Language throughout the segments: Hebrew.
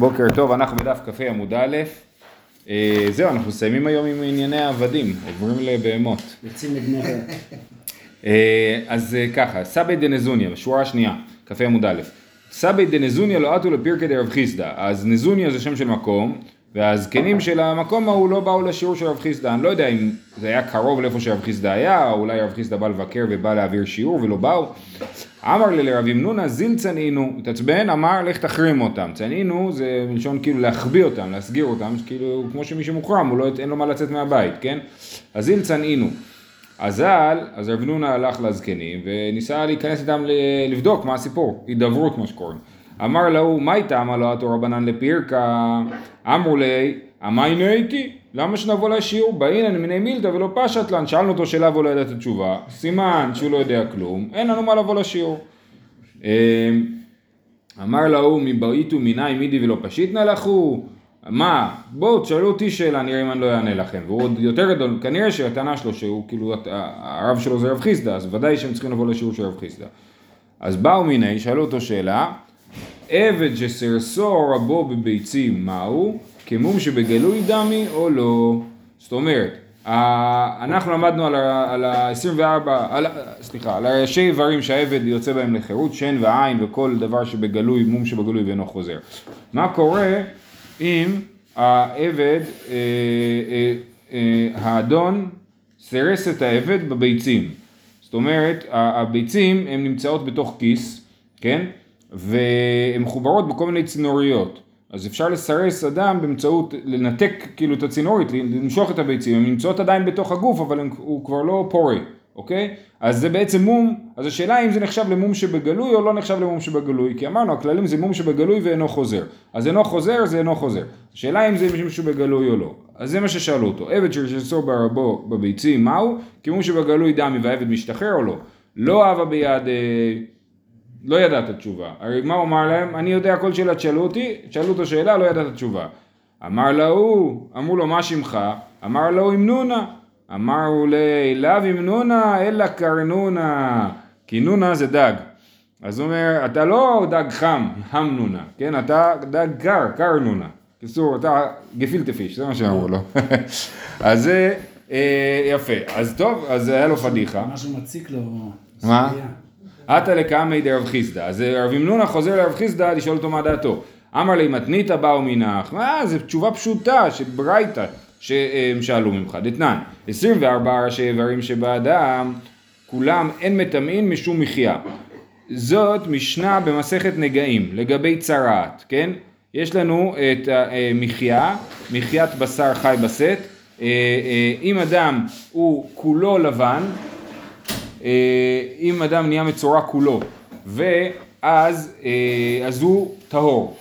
בוקר טוב, אנחנו בדף כ"ה עמוד א', אה, זהו, אנחנו מסיימים היום עם ענייני העבדים, עוברים לבהמות. יוצאים לגנבת. אה, אז אה, ככה, סבי דנזוניה, בשורה השנייה, כ"ה עמוד א', סבי דנזוניה לא עטו לפרקי דרב חיסדא, אז נזוניה זה שם של מקום, והזקנים של המקום ההוא לא באו לשיעור של רב חיסדא, אני לא יודע אם זה היה קרוב לאיפה שרב חיסדא היה, או אולי רב חיסדא בא לבקר ובא להעביר שיעור ולא באו. אמר לי לרב ימנונה זיל צנעינו, התעצבן, אמר לך תחרים אותם. צנעינו זה מלשון כאילו להחביא אותם, להסגיר אותם, כאילו כמו שמישהו מוחרם, הוא לא, אין לו מה לצאת מהבית, כן? אז זיל צנעינו. אזל, אז רב נונה הלך לזקנים וניסה להיכנס איתם לבדוק מה הסיפור, הידברות מה שקוראים. אמר להוא, מה איתה אמר לו התור רבנן לפירקה? אמרו לי, אמיינו הייתי? למה שנבוא לשיעור? באינן מיני מילתא ולא פשט לן, שאלנו אותו שאלה והוא לא ידע את התשובה, סימן שהוא לא יודע כלום, אין לנו מה לבוא לשיעור. אמ, אמר להוא, מבעיתו מיני מידי ולא פשיטנה לכו? מה, בואו תשאלו אותי שאלה, נראה אם אני לא אענה לכם. והוא עוד יותר גדול, כנראה שהטענה שלו שהוא כאילו, הרב שלו זה רב חיסדא, אז ודאי שהם צריכים לבוא לשיעור של רב חיסדא. אז באו מיני, שאלו אותו שאלה, עבד שסרסו רבו בביצים, מהו? כמום שבגלוי דמי או לא? זאת אומרת, אנחנו למדנו על ה- על ה-24, על ה- סליחה, על הראשי איברים שהעבד יוצא בהם לחירות, שן ועין וכל דבר שבגלוי, מום שבגלוי ואינו חוזר. מה קורה אם העבד, אה, אה, אה, האדון סירס את העבד בביצים? זאת אומרת, הביצים הן נמצאות בתוך כיס, כן? והן מחוברות בכל מיני צינוריות. אז אפשר לסרס אדם באמצעות, לנתק כאילו את הצינורית, למשוך את הביצים, הן נמצאות עדיין בתוך הגוף, אבל הם, הוא כבר לא פורה, אוקיי? אז זה בעצם מום, אז השאלה אם זה נחשב למום שבגלוי או לא נחשב למום שבגלוי, כי אמרנו, הכללים זה מום שבגלוי ואינו חוזר. אז אינו חוזר זה אינו חוזר. השאלה אם זה מום שבגלוי או לא. אז זה מה ששאלו אותו. עבד שרשסו ברבו בביצים, מהו? כי מום שבגלוי דמי והעבד משתחרר או לא? לא אהבה ביד... אה, לא ידע את התשובה. הרי מה הוא אמר להם? אני יודע כל שאלה תשאלו אותי, תשאלו אותו שאלה, לא ידע את התשובה. אמר להוא, אמרו לו מה שמך? אמר לו המנונה. אמרו לי, לאו המנונה אלא קרנונה. כי נונה זה דג. אז הוא אומר, אתה לא דג חם, המנונה, כן? אתה דג קר, קרנונה. קיצור, אתה גפילטה פיש, זה מה שאמרו לו. אז זה אה, יפה. אז טוב, אז היה לו פדיחה. משהו מציק לו. מה? עתה לקמי דרב חיסדא. אז רב ימנונה חוזר לרב חיסדא לשאול אותו מה דעתו. אמר לי מתניתא באו מנך. מה, זו תשובה פשוטה של ברייתא שהם שאלו ממך. דתנן, 24 ראשי איברים שבאדם, כולם אין מטמאין משום מחיה. זאת משנה במסכת נגעים לגבי צרעת, כן? יש לנו את המחיה, מחיית בשר חי בסט. אה, אה, אם אדם הוא כולו לבן, אה, אם אדם נהיה מצורע כולו, ואז אה, אז הוא טהור.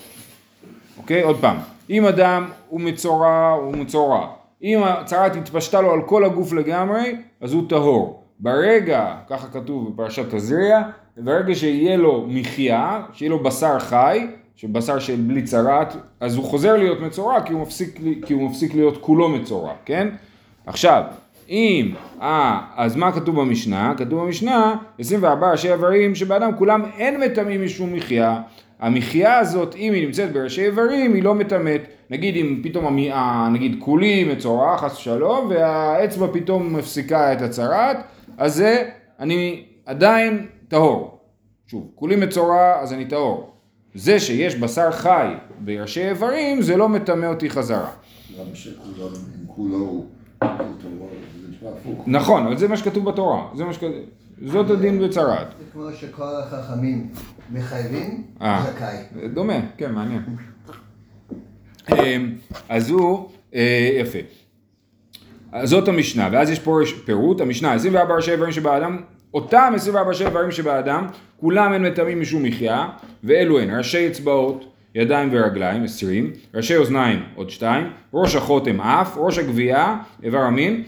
אוקיי? עוד פעם. אם אדם הוא מצורע, הוא מצורע. אם הצרעת התפשטה לו על כל הגוף לגמרי, אז הוא טהור. ברגע, ככה כתוב בפרשת תזריע, ברגע שיהיה לו מחיה, שיהיה לו בשר חי, שבשר של בלי צרעת, אז הוא חוזר להיות מצורע כי הוא מפסיק, כי הוא מפסיק להיות כולו מצורע, כן? עכשיו, אם, אה, אז מה כתוב במשנה? כתוב במשנה, 24 ראשי איברים שבאדם כולם אין מטמאים משום מחיה. המחיה הזאת, אם היא נמצאת בראשי איברים, היא לא מטמאת. נגיד אם פתאום, המ- ה- נגיד כולי מצורע, חס ושלום, והאצבע פתאום מפסיקה את הצרעת, אז זה, אני עדיין טהור. שוב, כולי מצורע, אז אני טהור. זה שיש בשר חי בראשי איברים, זה לא מטמא אותי חזרה. למה שכולו, אם כולו הוא. נכון, אבל זה מה שכתוב בתורה, זה מה שכתוב, זאת הדין בצרעת. זה כמו שכל החכמים מחייבים, אה. זכאי. דומה, כן, מעניין. אמ, אז הוא, אה, יפה. זאת המשנה, ואז יש פה פירוט, המשנה, 24 ראשי איברים שבאדם, אותם 24 ראשי איברים שבאדם, כולם הם מטמאים משום מחיה, ואלו הן ראשי אצבעות, ידיים ורגליים, 20, ראשי אוזניים, עוד 2, ראש החותם אף, ראש הגבייה, איבר המין,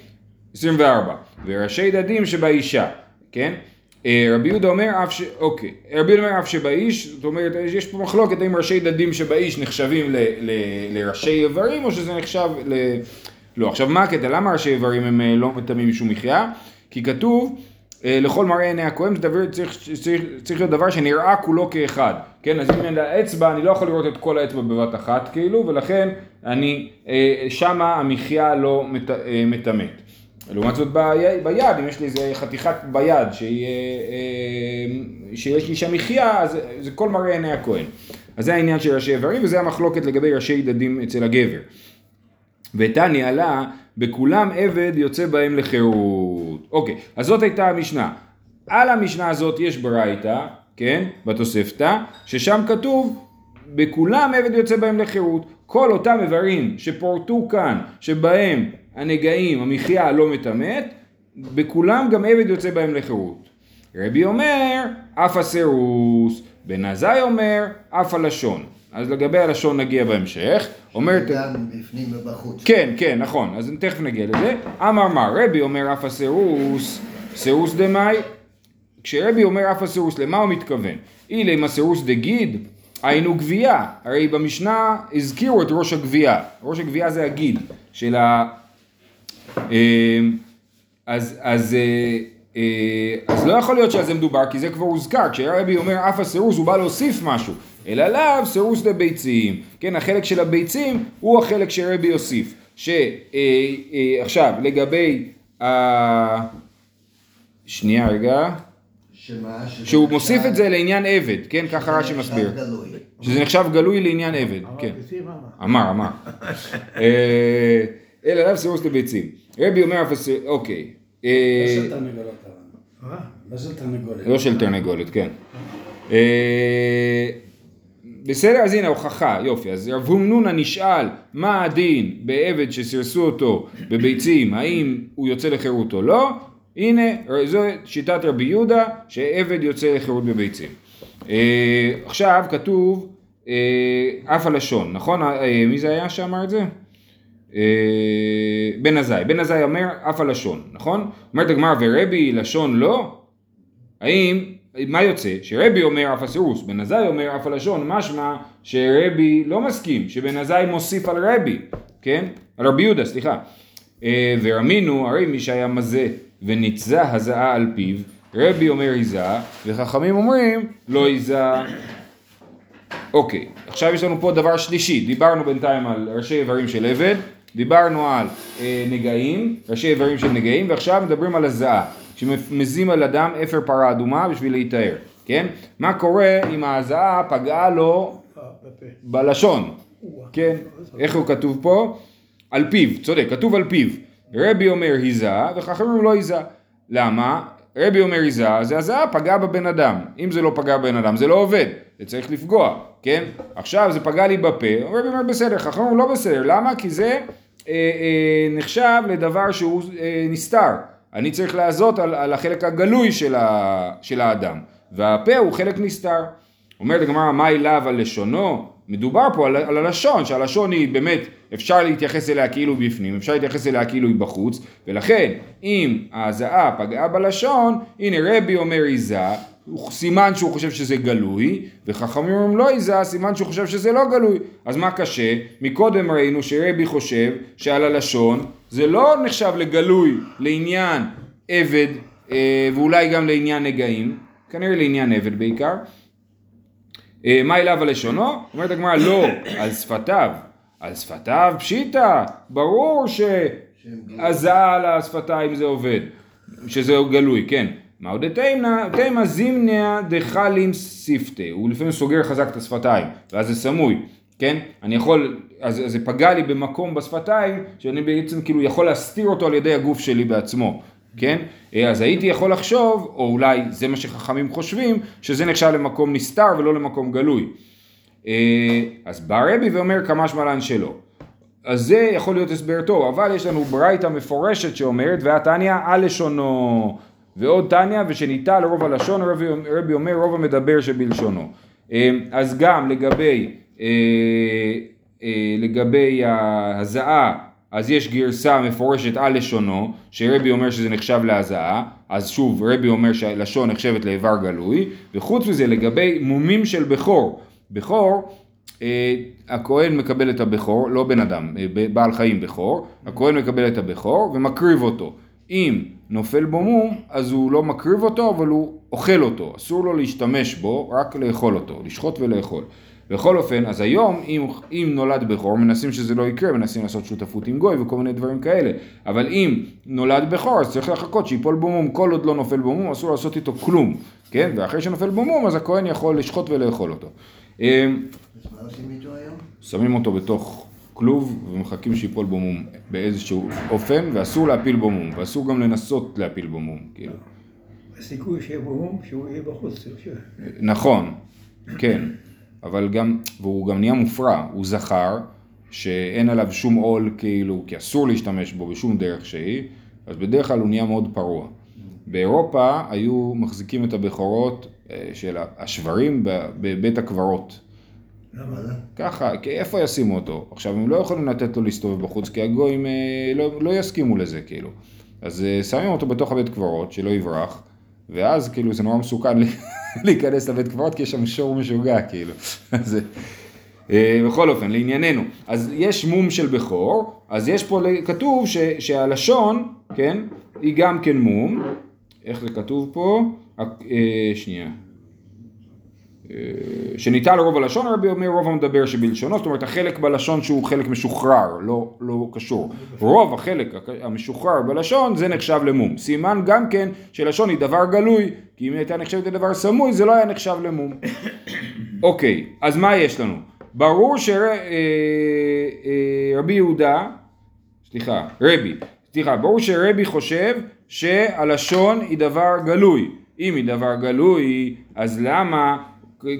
24, וראשי דדים שבאישה, כן? אה, רבי יהודה אומר אף ש... אוקיי, רבי יהודה אומר אף שבאיש, זאת אומרת, יש פה מחלוקת האם ראשי דדים שבאיש נחשבים ל, ל, לראשי איברים או שזה נחשב ל... לא, עכשיו מה הקטע? למה ראשי איברים הם אה, לא מטמאים משום מחיה? כי כתוב אה, לכל מראה עיני הכהן זה דבר, צריך, צריך, צריך להיות דבר שנראה כולו כאחד, כן? אז אם אין לה אצבע, אני לא יכול לראות את כל האצבע בבת אחת, כאילו, ולכן אני, שמה המחיה לא מטמאת. לעומת זאת בי- ביד, אם יש לי איזה חתיכת ביד אה, אה, שיש לי שם מחיה, אז זה כל מראה עיני הכהן. אז זה העניין של ראשי איברים, וזה המחלוקת לגבי ראשי דדים אצל הגבר. ותניא עלה, בכולם עבד יוצא בהם לחירות. אוקיי, אז זאת הייתה המשנה. על המשנה הזאת יש ברייתא, כן, בתוספתא, ששם כתוב, בכולם עבד יוצא בהם לחירות. כל אותם איברים שפורטו כאן, שבהם הנגעים, המחיה לא מטמאת, בכולם גם עבד יוצא בהם לחירות. רבי אומר, אף הסירוס, בן עזאי אומר, אף הלשון. אז לגבי הלשון נגיע בהמשך. אומרת... גם בפנים ובחוץ. כן, כן, נכון, אז תכף נגיע לזה. אמר מה, רבי אומר אף הסירוס, סירוס דמאי, כשרבי אומר אף הסירוס, למה הוא מתכוון? אילה אם הסירוס דגיד, היינו גבייה, הרי במשנה הזכירו את ראש הגבייה, ראש הגבייה זה הגיד של ה... אה, אז, אז, אה, אה, אז לא יכול להיות שעל זה מדובר, כי זה כבר הוזכר, כשרבי אומר אף הסירוס הוא בא להוסיף משהו, אלא לאו סירוס לביצים, כן, החלק של הביצים הוא החלק שרבי יוסיף, שעכשיו לגבי, ה... שנייה רגע, שמה? שהוא מוסיף את זה לעניין עבד, כן, ככה רש"י מסביר. שזה נחשב גלוי לעניין עבד, כן. אמר. אמר, אמר. אה, אלא לאו סירוס לביצים. רבי אומר אף הסירוס, אוקיי. אה, לא של תרנגולות, אבל. לא של תרנגולת. לא של תרנגולת, כן. אה, בסדר, אז הנה הוכחה, יופי. אז רב הומנונה נשאל מה הדין בעבד שסירסו אותו בביצים, האם הוא יוצא לחירות או לא? הנה, זו שיטת רבי יהודה, שעבד יוצא לחירות בביצים. אה, עכשיו כתוב אף הלשון, נכון? מי זה היה שאמר את זה? אה, בן עזאי. בן עזאי אומר אף הלשון, נכון? אומרת הגמרא ורבי לשון לא? האם, מה יוצא? שרבי אומר אף הסירוס, בן עזאי אומר אף הלשון, משמע שרבי לא מסכים, שבן עזאי מוסיף על רבי, כן? על רבי יהודה, סליחה. אה, ורמינו, הרי מי שהיה מזה וניצזה הזעה על פיו, רבי אומר היזה, וחכמים אומרים לא היזה. אוקיי, עכשיו יש לנו פה דבר שלישי, דיברנו בינתיים על ראשי איברים של עבד, דיברנו על אה, נגעים, ראשי איברים של נגעים, ועכשיו מדברים על הזעה, שמזים על אדם אפר פרה אדומה בשביל להיטהר, כן? מה קורה אם ההזעה פגעה לו. בלשון, כן? איך הוא כתוב פה? על פיו, צודק, כתוב על פיו. רבי אומר היזה, וחכמים לא היזה. למה? רבי אומר היזה, זה הזעה פגע בבן אדם. אם זה לא פגע בבן אדם, זה לא עובד, זה צריך לפגוע, כן? עכשיו זה פגע לי בפה, רבי אומר בסדר, חכמים לא בסדר. למה? כי זה אה, אה, נחשב לדבר שהוא אה, נסתר. אני צריך לעזות על, על החלק הגלוי של, ה, של האדם, והפה הוא חלק נסתר. אומרת הגמרא, מה אליו על לשונו? מדובר פה על, על הלשון, שהלשון היא באמת, אפשר להתייחס אליה כאילו בפנים, אפשר להתייחס אליה כאילו היא בחוץ, ולכן אם ההזעה פגעה בלשון, הנה רבי אומר עיזה, סימן שהוא חושב שזה גלוי, וחכמים אומרים לא עיזה, סימן שהוא חושב שזה לא גלוי. אז מה קשה? מקודם ראינו שרבי חושב שעל הלשון זה לא נחשב לגלוי לעניין עבד, אה, ואולי גם לעניין נגעים, כנראה לעניין עבד בעיקר. אה, מה אליו על לשונו? אומרת הגמרא לא, על שפתיו. על שפתיו פשיטא, ברור שהזעה על השפתיים זה עובד, שזה גלוי, כן. מה עוד תימא? תימא זימניה דחלים שפתי, הוא לפעמים סוגר חזק את השפתיים, ואז זה סמוי, כן? אני יכול, אז אז זה פגע לי במקום בשפתיים, שאני בעצם כאילו יכול להסתיר אותו על ידי הגוף שלי בעצמו. כן? אה, אז הייתי יכול לחשוב, או אולי זה מה שחכמים חושבים, שזה נחשב למקום נסתר ולא למקום גלוי. אה, אז בא רבי ואומר כמה שמלן שלא. אז זה יכול להיות הסבר טוב, אבל יש לנו ברייתא מפורשת שאומרת, והתניא על לשונו, ועוד תניא, ושניטה לרוב הלשון, רבי, רבי אומר רוב המדבר שבלשונו. אה, אז גם לגבי, אה, אה, לגבי ההזעה, אז יש גרסה מפורשת על לשונו, שרבי אומר שזה נחשב להזעה, אז שוב רבי אומר שהלשון נחשבת לאיבר גלוי, וחוץ מזה לגבי מומים של בכור, בכור, הכהן מקבל את הבכור, לא בן אדם, בעל חיים בכור, הכהן מקבל את הבכור ומקריב אותו. אם נופל בו מום, אז הוא לא מקריב אותו, אבל הוא אוכל אותו. אסור לו להשתמש בו, רק לאכול אותו, לשחוט ולאכול. בכל אופן, אז היום, אם, אם נולד בכור, מנסים שזה לא יקרה, מנסים לעשות שותפות עם גוי וכל מיני דברים כאלה. אבל אם נולד בכור, אז צריך לחכות שיפול בו מום, כל עוד לא נופל בו מום, אסור לעשות איתו כלום, כן? ואחרי שנופל בו מום, אז הכהן יכול לשחוט ולאכול אותו. מה עושים איתו היום? שמים אותו בתוך כלוב ומחכים שיפול בו מום באיזשהו אופן, ואסור להפיל בו מום, ואסור גם לנסות להפיל בו מום, כאילו. הסיכוי שיהיה בו מום, שהוא יהיה בחוץ. נכון, כן, אבל גם, והוא גם נהיה מופרע, הוא זכר, שאין עליו שום עול כאילו, כי אסור להשתמש בו בשום דרך שהיא, אז בדרך כלל הוא נהיה מאוד פרוע. באירופה היו מחזיקים את הבכורות אה, של השברים בבית הקברות. ככה, כי איפה ישימו אותו? עכשיו, הם לא יכולים לתת לו להסתובב בחוץ, כי הגויים אה, לא, לא יסכימו לזה, כאילו. אז אה, שמים אותו בתוך הבית קברות, שלא יברח, ואז כאילו זה נורא מסוכן להיכנס לבית קברות, כי יש שם שור משוגע, כאילו. אז, אה, בכל אופן, לענייננו, אז יש מום של בכור, אז יש פה, כתוב ש, שהלשון, כן, היא גם כן מום, איך זה כתוב פה? אה, שנייה. שניטל רוב הלשון, הרבי אומר רוב המדבר שבלשונו, זאת אומרת החלק בלשון שהוא חלק משוחרר, לא, לא קשור. רוב החלק המשוחרר בלשון זה נחשב למום. סימן גם כן שלשון היא דבר גלוי, כי אם היא הייתה נחשבת לדבר סמוי זה לא היה נחשב למום. אוקיי, אז מה יש לנו? ברור שרבי יהודה, סליחה, רבי, סליחה, ברור שרבי חושב שהלשון היא דבר גלוי. אם היא דבר גלוי, אז למה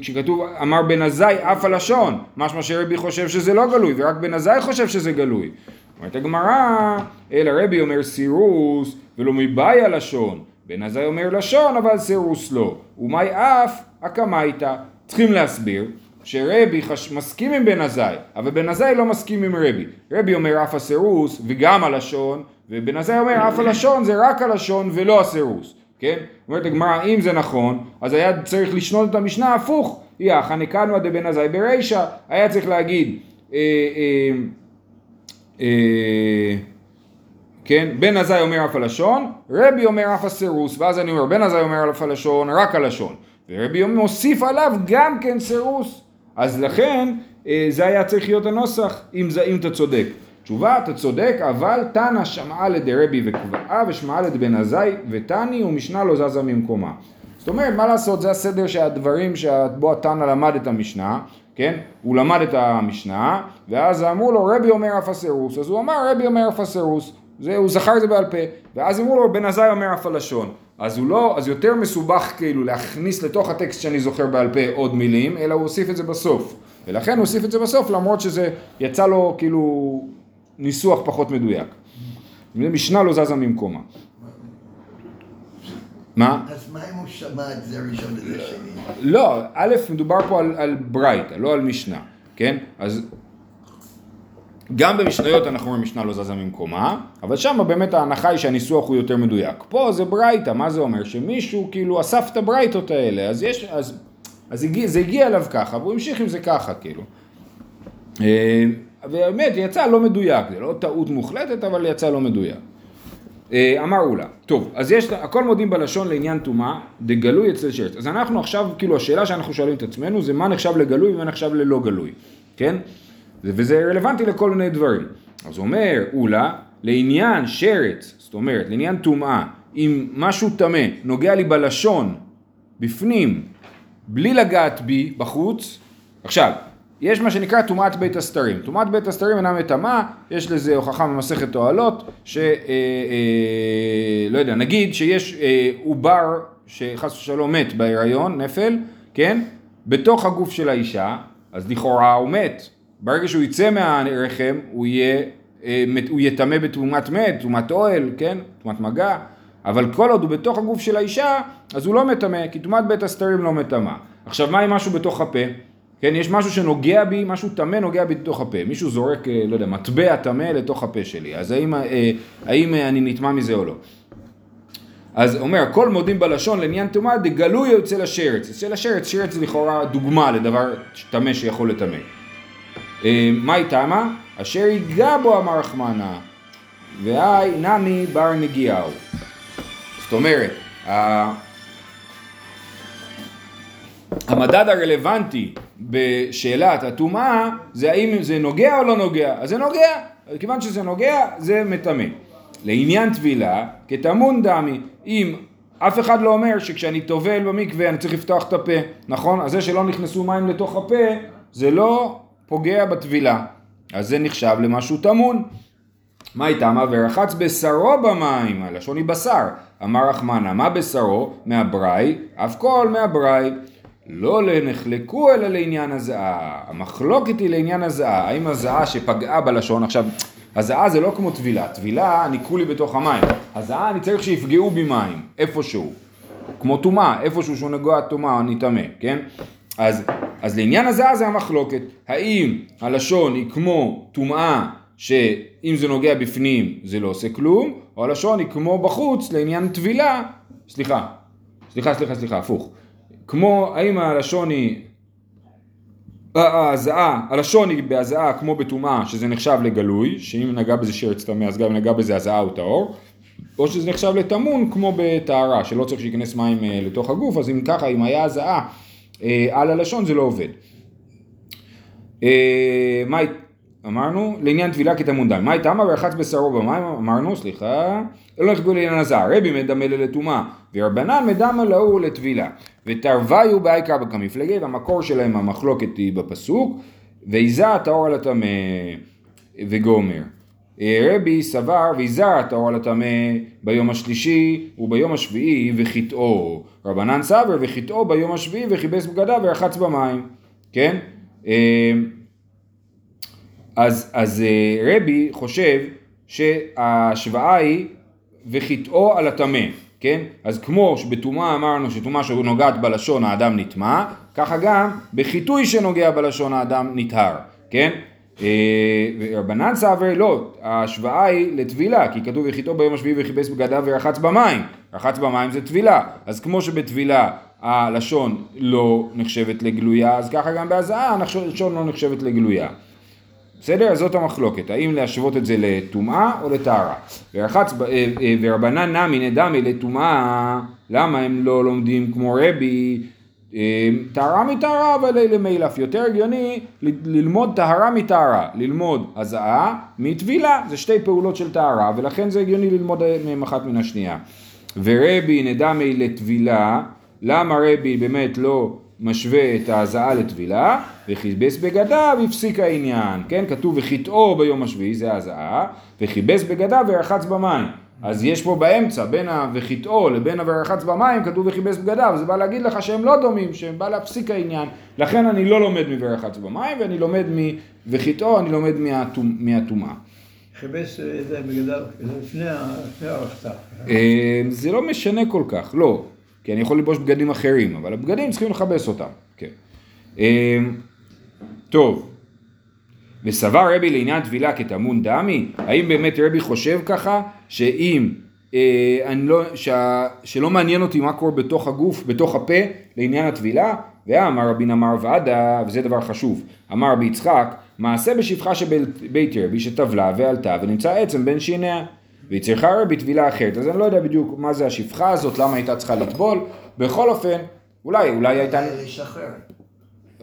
כשכתוב אמר בן עזאי אף הלשון, משמע שרבי חושב שזה לא גלוי, ורק בן עזאי חושב שזה גלוי. אומרת הגמרא, אלא רבי אומר סירוס ולא מבאי הלשון. בן עזאי אומר לשון אבל סירוס לא. ומאי אף הקמייתא. צריכים להסביר שרבי חש... מסכים עם בן עזאי, אבל בן עזאי לא מסכים עם רבי. רבי אומר אף הסירוס וגם הלשון, ובן עזאי אומר אף הלשון זה רק הלשון ולא הסירוס. כן? אומרת הגמרא, אם זה נכון, אז היה צריך לשנות את המשנה הפוך. נקנא דבן עזאי ברישא, היה צריך להגיד, אה, אה, אה, כן, בן עזאי אומר אף הלשון, רבי אומר אף הסירוס, ואז אני אומר, בן עזאי אומר אף הלשון, רק הלשון, ורבי מוסיף עליו גם כן סירוס. אז לכן, זה היה צריך להיות הנוסח, אם אתה צודק. תשובה, אתה צודק, אבל תנא שמעה לדרבי וקבעה ושמעה לדבן עזאי ותני ומשנה לא זזה ממקומה. זאת אומרת, מה לעשות, זה הסדר שהדברים שבו התנא למד את המשנה, כן? הוא למד את המשנה, ואז אמרו לו רבי אומר אף הסירוס, אז הוא אמר רבי אומר אף הסירוס, הוא זכר את זה בעל פה, ואז אמרו לו בן עזאי אומר אף הלשון. אז הוא לא, אז יותר מסובך כאילו להכניס לתוך הטקסט שאני זוכר בעל פה עוד מילים, אלא הוא הוסיף את זה בסוף. ולכן הוא הוסיף את זה בסוף, למרות שזה יצא לו כאילו ניסוח פחות מדויק. משנה לא זזה ממקומה. מה? אז מה אם הוא שמע את זה ראשון וזה שני? לא, א', מדובר פה על, על ברייתא, לא על משנה, כן? אז גם במשניות אנחנו אומרים משנה לא זזה ממקומה, אבל שם באמת ההנחה היא שהניסוח הוא יותר מדויק. פה זה ברייתא, מה זה אומר? שמישהו כאילו אסף את הברייתות האלה, אז יש, אז, אז הגיע, זה הגיע אליו ככה, והוא המשיך עם זה ככה, כאילו. ובאמת יצא לא מדויק, זה לא טעות מוחלטת, אבל יצא לא מדויק. אה, אמר אולה, טוב, אז יש, הכל מודים בלשון לעניין טומאה, דגלוי אצל שרץ. אז אנחנו עכשיו, כאילו השאלה שאנחנו שואלים את עצמנו זה מה נחשב לגלוי ומה נחשב ללא גלוי, כן? וזה רלוונטי לכל מיני דברים. אז אומר אולה, לעניין שרץ, זאת אומרת, לעניין טומאה, אם משהו טמא נוגע לי בלשון, בפנים, בלי לגעת בי, בחוץ, עכשיו, יש מה שנקרא טומאת בית הסתרים. טומאת בית הסתרים אינה מטמאה, יש לזה הוכחה ממסכת תועלות, ש... אה, אה, לא יודע, נגיד שיש אה, עובר שחס ושלום מת בהיריון, נפל, כן? בתוך הגוף של האישה, אז לכאורה הוא מת. ברגע שהוא יצא מהרחם, הוא יהיה, אה, הוא יטמא בטומאת מת, טומאת אוהל, כן? טומאת מגע. אבל כל עוד הוא בתוך הגוף של האישה, אז הוא לא מטמא, כי טומאת בית הסתרים לא מטמא. עכשיו, מה עם משהו בתוך הפה? כן, יש משהו שנוגע בי, משהו טמא נוגע בי בתוך הפה. מישהו זורק, אה, לא יודע, מטבע טמא לתוך הפה שלי. אז האם, אה, האם אה, אני נטמע מזה או לא? אז אומר, הכל מודים בלשון לעניין טומאה, דגלוי אצל השרץ. אצל השרץ, שרץ זה לכאורה דוגמה לדבר טמא שיכול לטמא. אה, מהי תמה? אשר ייגע בו אמר רחמנה, והי נמי בר נגיעהו. זאת אומרת, המדד הרלוונטי בשאלת הטומאה זה האם זה נוגע או לא נוגע, אז זה נוגע, כיוון שזה נוגע זה מטמא. לעניין טבילה, כטמון דמי, אם אף אחד לא אומר שכשאני טובל במקווה אני צריך לפתוח את הפה, נכון? אז זה שלא נכנסו מים לתוך הפה זה לא פוגע בטבילה, אז זה נחשב למשהו טמון. מה איתמה ורחץ בשרו במים, הלשון היא בשר. אמר רחמנה, מה בשרו? מהבראי, אף כל מהבראי. לא נחלקו אלא לעניין הזעה. המחלוקת היא לעניין הזעה. האם הזעה שפגעה בלשון, עכשיו, הזעה זה לא כמו טבילה. טבילה, ניקו לי בתוך המים. הזעה אני צריך שיפגעו בי מים, איפשהו. כמו טומאה, איפשהו שהוא נגוע טומאה, אני טמא, כן? אז, אז לעניין הזעה זה המחלוקת. האם הלשון היא כמו טומאה שאם זה נוגע בפנים זה לא עושה כלום, או הלשון היא כמו בחוץ לעניין טבילה, סליחה, סליחה, סליחה, סליחה, הפוך. כמו, האם הלשון היא, ההזעה, הלשון היא בהזעה כמו בטומאה, שזה נחשב לגלוי, שאם נגע בזה שרץ טמא אז גם נגע בזה הזעה הוא טהור, או שזה נחשב לטמון כמו בטהרה, שלא צריך שייכנס מים אה, לתוך הגוף, אז אם ככה, אם היה הזעה אה, על הלשון זה לא עובד. אה, מה אמרנו? לעניין טבילה כטמון דם. מה הייתה אמר ורחץ בשרו במים? אמרנו, סליחה. לא נכבו לעניין הזר. רבי מדמה לטומאה, ורבנן מדמה להוא לטבילה. ותרוויו בעיקר כמפלגה, והמקור שלהם המחלוקת היא בפסוק, ויזה הטהור על הטמא וגומר. רבי סבר ויזר הטהור על הטמא ביום השלישי וביום השביעי וחיטאו. רבנן סבר וחיטאו ביום השביעי וכיבס בגדיו ורחץ במים. כן? אז, אז אה, רבי חושב שההשוואה היא וחיטאו על הטמא, כן? אז כמו שבטומאה אמרנו שטומאה שנוגעת בלשון האדם נטמא, ככה גם בחיטוי שנוגע בלשון האדם נטהר, כן? אה, רבנן סבר לא, ההשוואה היא לטבילה, כי כתוב וחיטו ביום השביעי וכיבס בגדיו ורחץ במים, רחץ במים זה טבילה, אז כמו שבטבילה הלשון לא נחשבת לגלויה, אז ככה גם בהזעה הלשון לא נחשבת לגלויה. בסדר? זאת המחלוקת, האם להשוות את זה לטומאה או לטהרה. ורחץ, אה, אה, ורבנן נמי נדמי לטומאה, למה הם לא לומדים כמו רבי, אה, טהרה מטהרה אבל אלה מילף, יותר הגיוני ללמוד טהרה מטהרה, ללמוד הזעה מטבילה, זה שתי פעולות של טהרה ולכן זה הגיוני ללמוד מהם אחת מן השנייה. ורבי נדמי לטבילה, למה רבי באמת לא משווה את ההזעה לטבילה, וכיבס בגדיו הפסיק העניין, כן? כתוב וחיטאו ביום השביעי, זה ההזעה, וכיבס בגדיו ורחץ במים. אז יש פה באמצע, בין ה"וחיטאו" לבין ה"ורחץ במים", כתוב וכיבס בגדיו, זה בא להגיד לך שהם לא דומים, שהם בא להפסיק העניין. לכן אני לא לומד מ"ורחץ במים", ואני לומד מ"וחיטאו", אני לומד מהטומאה. חיבס את זה בגדיו, זה לפני הרחצה. אה, זה לא משנה כל כך, לא. כי אני יכול ללבוש בגדים אחרים, אבל הבגדים צריכים לכבס אותם. כן. אמ, טוב, וסבר רבי לעניין טבילה כטמון דמי? האם באמת רבי חושב ככה, שאם אה, אני לא, ש, שלא מעניין אותי מה קורה בתוך הגוף, בתוך הפה, לעניין הטבילה? ואמר רבי נמר ועדה, וזה דבר חשוב, אמר רבי יצחק, מעשה בשפחה של בית רבי שטבלה ועלתה ונמצא עצם בין שיניה. והיא צריכה הרי בטבילה אחרת, אז אני לא יודע בדיוק מה זה השפחה הזאת, למה הייתה צריכה לטבול, בכל אופן, אולי, אולי הייתה... לשחרר.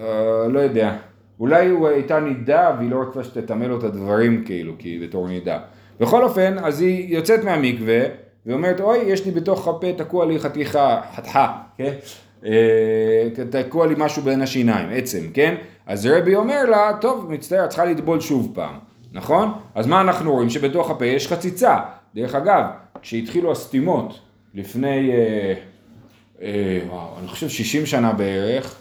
אה, לא יודע. אולי הוא הייתה נידה והיא לא רצתה שתטמא לו את הדברים כאילו, כי בתור נידה. בכל אופן, אז היא יוצאת מהמקווה, ואומרת, אוי, יש לי בתוך הפה, תקוע לי חתיכה, חתיכה, כן? אה, תקוע לי משהו בין השיניים, עצם, כן? אז רבי אומר לה, טוב, מצטער, את צריכה לטבול שוב פעם. נכון? אז מה אנחנו רואים? שבתוך הפה יש חציצה. דרך אגב, כשהתחילו הסתימות לפני, אה, אה, וואו, אני חושב 60 שנה בערך,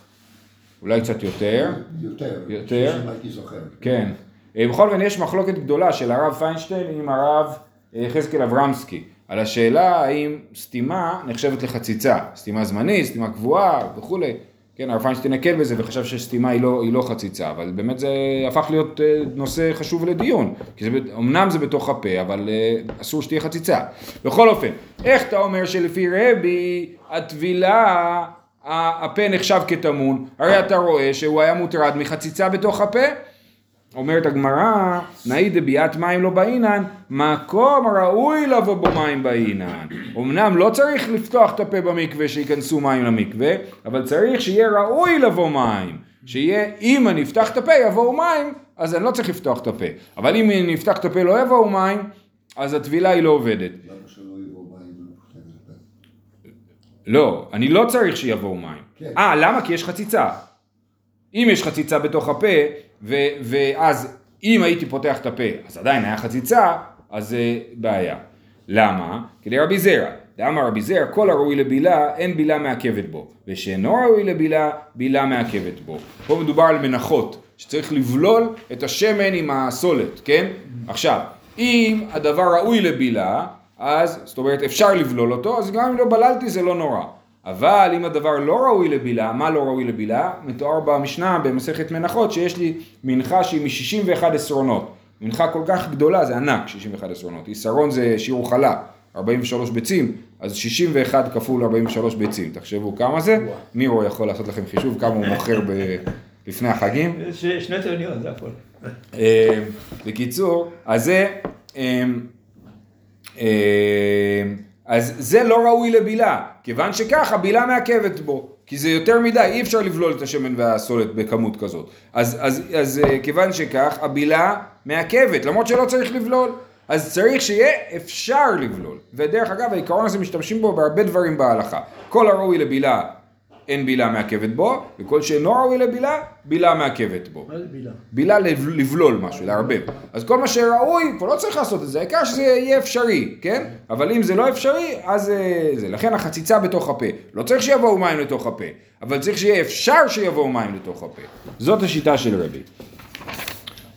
אולי קצת יותר. יותר. יותר? הייתי זוכר. כן. אה, בכל אופן יש מחלוקת גדולה של הרב פיינשטיין עם הרב אה, יחזקאל אברמסקי, על השאלה האם סתימה נחשבת לחציצה, סתימה זמנית, סתימה קבועה וכולי. כן, הרב פיינשטיין הקל בזה וחשב שסתימה היא לא, היא לא חציצה, אבל באמת זה הפך להיות אה, נושא חשוב לדיון, כי זה, אמנם זה בתוך הפה, אבל אה, אסור שתהיה חציצה. בכל אופן, איך אתה אומר שלפי רבי, הטבילה, הפה נחשב כטמון, הרי אתה רואה שהוא היה מוטרד מחציצה בתוך הפה, אומרת הגמרא, נאי דביאת מים לא באינן, מקום ראוי לבוא בו מים באינן. אמנם לא צריך לפתוח את הפה במקווה שייכנסו מים למקווה, אבל צריך שיהיה ראוי לבוא מים. שיהיה, אם אני אפתח את הפה יבואו מים, אז אני לא צריך לפתוח את הפה. אבל אם אני אפתח את הפה לא יבואו מים, אז הטבילה היא לא עובדת. לא, אני לא צריך שיבואו מים. כן. אה, למה? כי יש חציצה. אם יש חציצה בתוך הפה, ו- ואז אם הייתי פותח את הפה, אז עדיין היה חציצה, אז זה בעיה. למה? כדי רבי זרע. דאמר רבי זרע, כל הראוי לבילה, אין בילה מעכבת בו. ושאינו ראוי לבילה, בילה מעכבת בו. פה מדובר על מנחות, שצריך לבלול את השמן עם הסולת, כן? עכשיו, אם הדבר ראוי לבילה, אז, זאת אומרת, אפשר לבלול אותו, אז גם אם לא בללתי זה לא נורא. אבל אם הדבר לא ראוי לבילה, מה לא ראוי לבילה? מתואר במשנה במסכת מנחות שיש לי מנחה שהיא מ-61 עשרונות. מנחה כל כך גדולה, זה ענק, 61 עשרונות. עשרון זה שיעור חלה, 43 ביצים, אז 61 כפול 43 ביצים. תחשבו כמה זה. מירו יכול לעשות לכם חישוב כמה הוא מוכר ב... לפני החגים. שני טריליון, זה הכל. אה, בקיצור, אז זה, אה, אה, אז זה לא ראוי לבילה, כיוון שככה בילה מעכבת בו, כי זה יותר מדי, אי אפשר לבלול את השמן והסולת בכמות כזאת. אז, אז, אז אה, כיוון שכך, הבילה מעכבת, למרות שלא צריך לבלול. אז צריך שיהיה אפשר לבלול. ודרך אגב, העיקרון הזה משתמשים בו בהרבה דברים בהלכה. כל הראוי לבילה, אין בילה מעכבת בו, וכל שאינו ראוי לבילה, בילה מעכבת בו. מה זה בילה? בילה לב- לבלול משהו, לערבב. אז כל מה שראוי, כבר לא צריך לעשות את זה, העיקר שזה יהיה אפשרי, כן? אבל אם זה לא אפשרי, אז אה, זה. לכן החציצה בתוך הפה. לא צריך שיבואו מים לתוך הפה, אבל צריך שיהיה אפשר שיבואו מים לתוך הפה. זאת השיטה של רבי.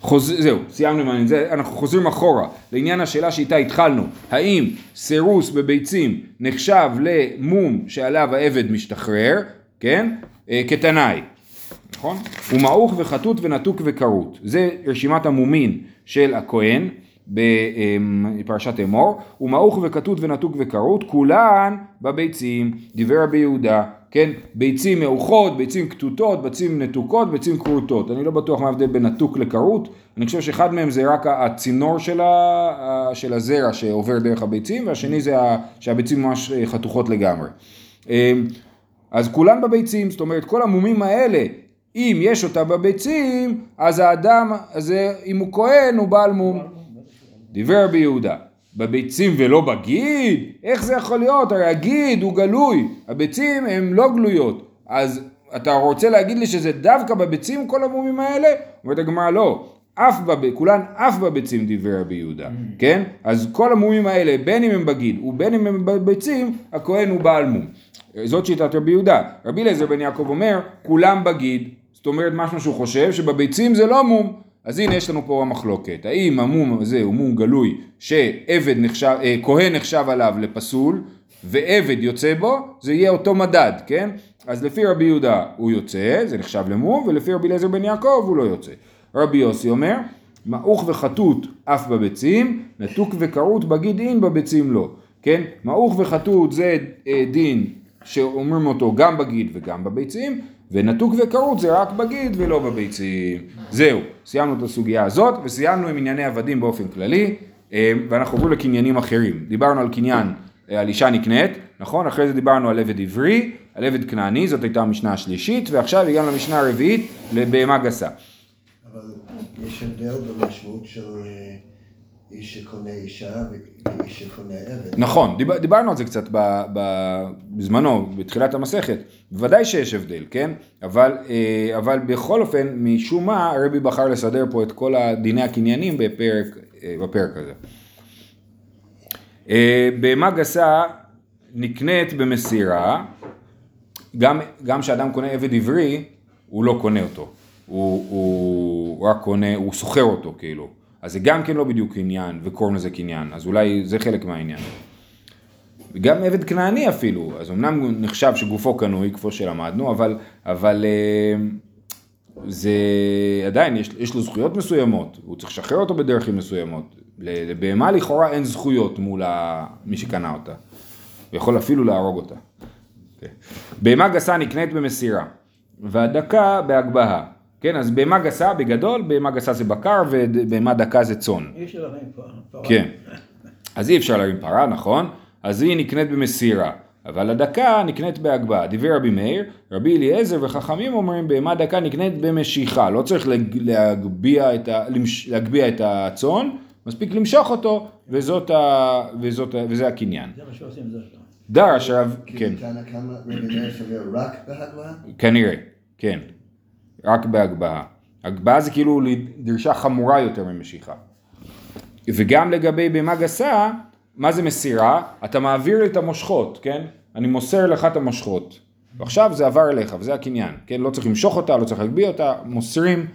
חוז... זהו, סיימנו עם הזה, אנחנו חוזרים אחורה לעניין השאלה שאיתה התחלנו, האם סירוס בביצים נחשב למום שעליו העבד משתחרר, כן? אה, כתנאי, נכון? הוא מעוך וחטוט ונתוק וכרות, זה רשימת המומין של הכהן בפרשת אמור, הוא מעוך וכתות ונתוק וכרות, כולן בביצים, דיבר רבי יהודה, כן, ביצים מעוכות, ביצים כתותות, ביצים נתוקות, ביצים כרותות, אני לא בטוח מה ההבדל בין נתוק לכרות, אני חושב שאחד מהם זה רק הצינור של, ה, של הזרע שעובר דרך הביצים, והשני זה שהביצים ממש אה, חתוכות לגמרי. אמ, אז כולן בביצים, זאת אומרת כל המומים האלה, אם יש אותה בביצים, אז האדם הזה, אם הוא כהן, הוא בעל מום. דיבר רבי יהודה, בביצים ולא בגיד? איך זה יכול להיות? הרי הגיד הוא גלוי, הביצים הן לא גלויות. אז אתה רוצה להגיד לי שזה דווקא בביצים כל המומים האלה? אומרת הגמרא לא. אף בב... כולן אף בביצים דיבר רבי יהודה, כן? אז כל המומים האלה, בין אם הם בגיד ובין אם הם בביצים, הכהן הוא בעל מום. זאת שיטת רבי יהודה. רבי אליעזר בן יעקב אומר, כולם בגיד, זאת אומרת משהו שהוא חושב שבביצים זה לא מום. אז הנה יש לנו פה המחלוקת, האם המום הזה הוא מום גלוי שעבד נחשב, אה, כהן נחשב עליו לפסול ועבד יוצא בו, זה יהיה אותו מדד, כן? אז לפי רבי יהודה הוא יוצא, זה נחשב למום, ולפי רבי אליעזר בן יעקב הוא לא יוצא. רבי יוסי אומר, מעוך וחטוט אף בביצים, נתוק וכרות בגיד אין בביצים לא, כן? מעוך וחטוט זה אה, דין שאומרים אותו גם בגיד וגם בביצים, ונתוק וכרות זה רק בגיד ולא בביצים. זהו, סיימנו את הסוגיה הזאת, וסיימנו עם ענייני עבדים באופן כללי, אה, ואנחנו עוברים לקניינים אחרים. דיברנו על קניין, אה, על אישה נקנית, נכון? אחרי זה דיברנו על עבד עברי, על עבד כנעני, זאת הייתה המשנה השלישית, ועכשיו הגענו למשנה הרביעית, לבהמה גסה. אבל יש הבדל במשמעות של אה, איש שקונה אישה נכון, דיבר, דיברנו על זה קצת ב, ב, בזמנו, בתחילת המסכת, בוודאי שיש הבדל, כן? אבל, אה, אבל בכל אופן, משום מה, הרבי בחר לסדר פה את כל דיני הקניינים בפרק, אה, בפרק הזה. אה, בהמה גסה נקנית במסירה, גם, גם כשאדם קונה עבד עברי, הוא לא קונה אותו, הוא, הוא, רק קונה, הוא שוכר אותו כאילו. אז זה גם כן לא בדיוק עניין, וקוראים לזה קניין, אז אולי זה חלק מהעניין. וגם עבד כנעני אפילו, אז אמנם נחשב שגופו קנוי, כפי שלמדנו, אבל, אבל אה, זה עדיין, יש, יש לו זכויות מסוימות, הוא צריך לשחרר אותו בדרכים מסוימות. לבהמה לכאורה אין זכויות מול מי שקנה אותה, הוא יכול אפילו להרוג אותה. Okay. בהמה גסה נקנית במסירה, והדקה בהגבהה. כן, אז בהמה גסה בגדול, בהמה גסה זה בקר ובהמה דקה זה צאן. אי אפשר להרים. פרה. כן. אז אי אפשר להרים פרה, נכון? אז היא נקנית במסירה. אבל הדקה נקנית בהגבהה. דיבר רבי מאיר, רבי אליעזר וחכמים אומרים בהמה דקה נקנית במשיכה. לא צריך להג- להגביה את, ה, למש- להגביה את הצאן, מספיק למשוך אותו, וזאת ה, וזאת, ה- וזה הקניין. זה מה שעושים כלל. דרש הרב, כי כן? כנראה, כן. רק בהגבהה. הגבהה זה כאילו דרישה חמורה יותר ממשיכה. וגם לגבי בהמה גסה, מה זה מסירה? אתה מעביר את המושכות, כן? אני מוסר לך את המושכות. ועכשיו זה עבר אליך, וזה הקניין, כן? לא צריך למשוך אותה, לא צריך להגביה אותה, מוסרים,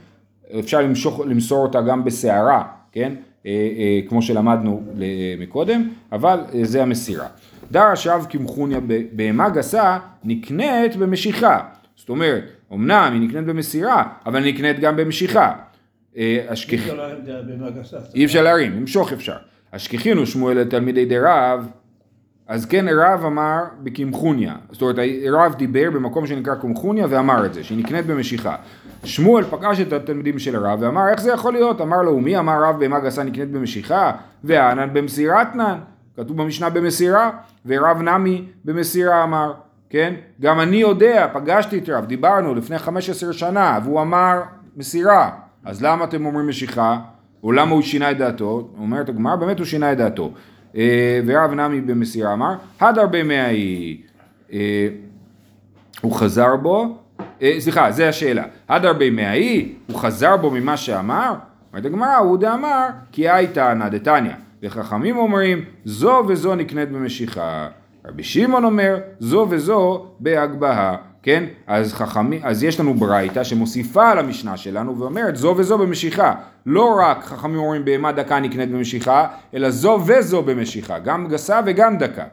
אפשר למשוך, למסור אותה גם בסערה, כן? אה, אה, כמו שלמדנו ל- מקודם, אבל אה, זה המסירה. דרש רב קמחוניה בהמה גסה נקנית במשיכה. זאת אומרת, אמנם היא נקנית במסירה, אבל נקנית גם במשיכה. אה, אי. אפשר להרים גסה. אי אפשר להרים, למשוך אפשר. השכיחינו שמואל לתלמידי די רב, אז כן רב אמר בקמחוניה. זאת אומרת, רב דיבר במקום שנקרא קמחוניה ואמר את זה, שהיא נקנית במשיכה. שמואל פגש את התלמידים של הרב ואמר, איך זה יכול להיות? אמר לו, מי אמר רב בהמה גסה נקנית במשיכה? וענן במסירתנן. כתוב במשנה במסירה, ורב נמי במסירה אמר. כן? גם אני יודע, פגשתי את רב, דיברנו לפני 15 שנה, והוא אמר מסירה. אז למה אתם אומרים משיכה? או למה הוא שינה את דעתו? אומרת הגמרא, באמת הוא שינה את דעתו. אה, ורב נמי במסירה אמר, הדר במאי. אה, הוא חזר בו, אה, סליחה, זה השאלה. הדר במאי, הוא חזר בו ממה שאמר? אומרת הגמרא, הוא דאמר, כי הייתה נא דתניא. וחכמים אומרים, זו וזו נקנית במשיכה. רבי שמעון אומר, זו וזו בהגבהה. כן? אז חכמים, אז יש לנו ברייתא שמוסיפה על המשנה שלנו ואומרת זו וזו במשיכה. לא רק חכמים אומרים בהמה דקה נקנית במשיכה, אלא זו וזו במשיכה. גם גסה וגם דקה.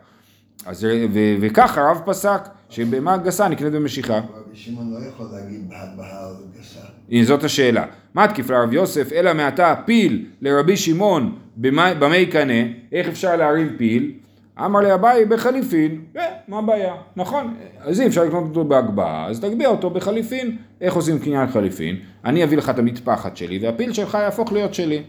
אז ו- וככה הרב פסק שבהמה גסה נקנית במשיכה. רבי שמעון לא יכול להגיד בהגבהה או גסה. הנה זאת השאלה. מה תקיף לרב יוסף אלא מעתה פיל לרבי שמעון במה יקנא? איך אפשר להרים פיל? אמר לי אביי בחליפין, אה, מה הבעיה? נכון, אז אי אפשר לקנות אותו בהגבהה, אז תגביה אותו בחליפין. איך עושים קניין חליפין? אני אביא לך את המטפחת שלי והפיל שלך יהפוך להיות שלי.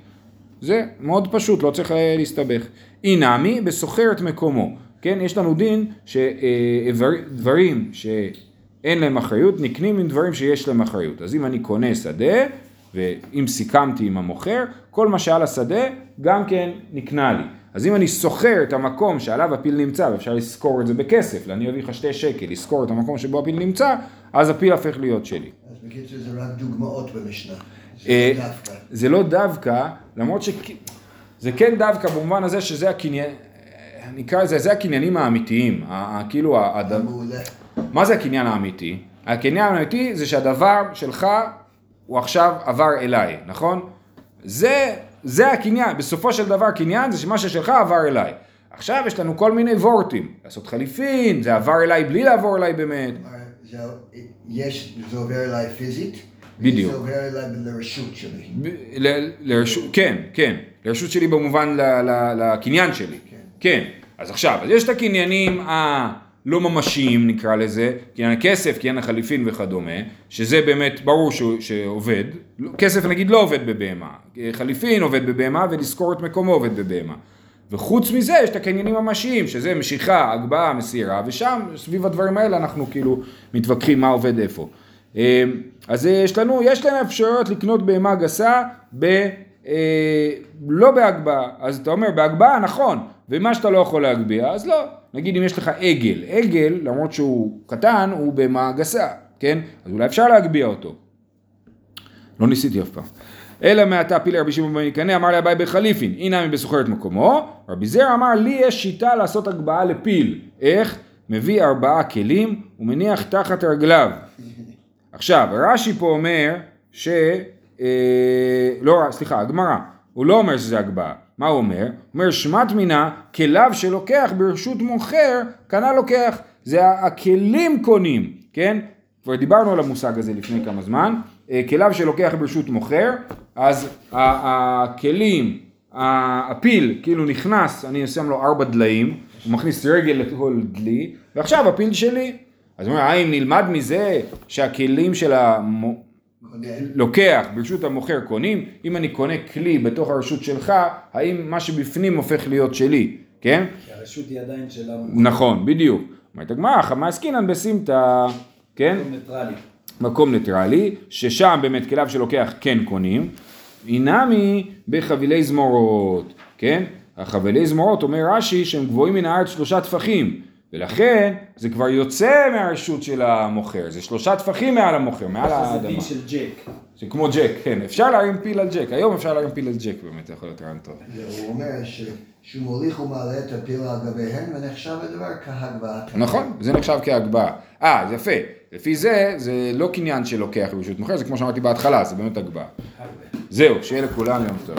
זה מאוד פשוט, לא צריך אה, להסתבך. אינמי בסוחר את מקומו. כן, יש לנו דין שדברים שאין להם אחריות נקנים עם דברים שיש להם אחריות. אז אם אני קונה שדה, ואם סיכמתי עם המוכר, כל מה שעל השדה גם כן נקנה לי. אז אם אני שוכר את המקום שעליו הפיל נמצא, ואפשר לשכור את זה בכסף, אני אביא לך שתי שקל, לשכור את המקום שבו הפיל נמצא, אז הפיל הופך להיות שלי. אז בקיצור זה רק דוגמאות במשנה. אה, זה דווקא. זה לא דווקא, למרות ש... זה כן דווקא במובן הזה שזה הקניין, נקרא לזה, זה הקניינים האמיתיים, כאילו. מה זה הקניין האמיתי? הקניין האמיתי זה שהדבר שלך הוא עכשיו עבר אליי, נכון? זה, זה הקניין, בסופו של דבר קניין זה שמה ששלך עבר אליי. עכשיו יש לנו כל מיני וורטים, לעשות חליפין, זה עבר אליי בלי לעבור אליי באמת. יש, זה עובר אליי פיזית. בדיוק. זה עובר אליי לרשות שלי. ב- ל- לרשות, כן, כן, לרשות שלי במובן ל- ל- לקניין שלי, כן. כן, אז עכשיו, אז יש את הקניינים הלא ממשיים נקרא לזה, קניין הכסף, קניין החליפין וכדומה, שזה באמת ברור שהוא, שעובד, לא- כסף נגיד לא עובד בבהמה, חליפין עובד בבהמה ולזכור את מקומו עובד בבהמה. וחוץ מזה יש את הקניינים ממשיים, שזה משיכה, הגבהה, מסירה, ושם סביב הדברים האלה אנחנו כאילו מתווכחים מה עובד איפה. אה, אז יש לנו, יש לנו אפשרויות לקנות בהמה גסה ב... אה, לא בהגבהה, אז אתה אומר בהגבהה נכון, ומה שאתה לא יכול להגביה אז לא, נגיד אם יש לך עגל, עגל למרות שהוא קטן הוא בהמה גסה, כן? אז אולי אפשר להגביה אותו, לא ניסיתי אף פעם. אלא מעתה פיל רבי שמעון בן יקנא, אמר לאביי בחליפין, הנה אני בסוחר מקומו. רבי זרע אמר, לי יש שיטה לעשות הגבהה לפיל. איך? מביא ארבעה כלים ומניח תחת רגליו. עכשיו, רש"י פה אומר ש... אה, לא, סליחה, הגמרא. הוא לא אומר שזה הגבהה. מה הוא אומר? הוא אומר, שמט מינה, כליו שלוקח ברשות מוכר, קנה לוקח. זה הכלים קונים, כן? כבר דיברנו על המושג הזה לפני כמה זמן. אה, כליו שלוקח ברשות מוכר, אז הכלים, הפיל כאילו נכנס, אני שם לו ארבע דליים, הוא מכניס רגל לכל דלי, ועכשיו הפיל שלי. אז הוא אומר, האם נלמד מזה שהכלים של המו... לוקח ברשות המוכר קונים, אם אני קונה כלי בתוך הרשות שלך, האם מה שבפנים הופך להיות שלי, כן? כי הרשות היא עדיין שלנו. נכון, בדיוק. אומרת הגמרא, במאי עסקינן בסמטה, כן? ניטרלי. מקום ניטרלי, ששם באמת כליו שלוקח כן קונים, אי נמי בחבילי זמורות, כן? החבילי זמורות אומר רש"י שהם גבוהים מן הארץ שלושה טפחים, ולכן זה כבר יוצא מהרשות של המוכר, זה שלושה טפחים מעל המוכר, מעל זה האדמה. דין של ג'ק. זה כמו ג'ק, כן, אפשר להרים פיל על ג'ק, היום אפשר להרים פיל על ג'ק באמת, זה יכול להיות רעיון טוב. הוא אומר שהוא מוליך ומעלה את הפיל על גביהן ונחשב הדבר כהגבהת. נכון, זה נחשב כהגבהה. אה, זה יפה, לפי זה, זה לא קניין שלוקח ברשות מוכר, זה כמו שאמרתי בהתחלה, זה באמת הגבהה. זהו, שיהיה לכולם יום טוב.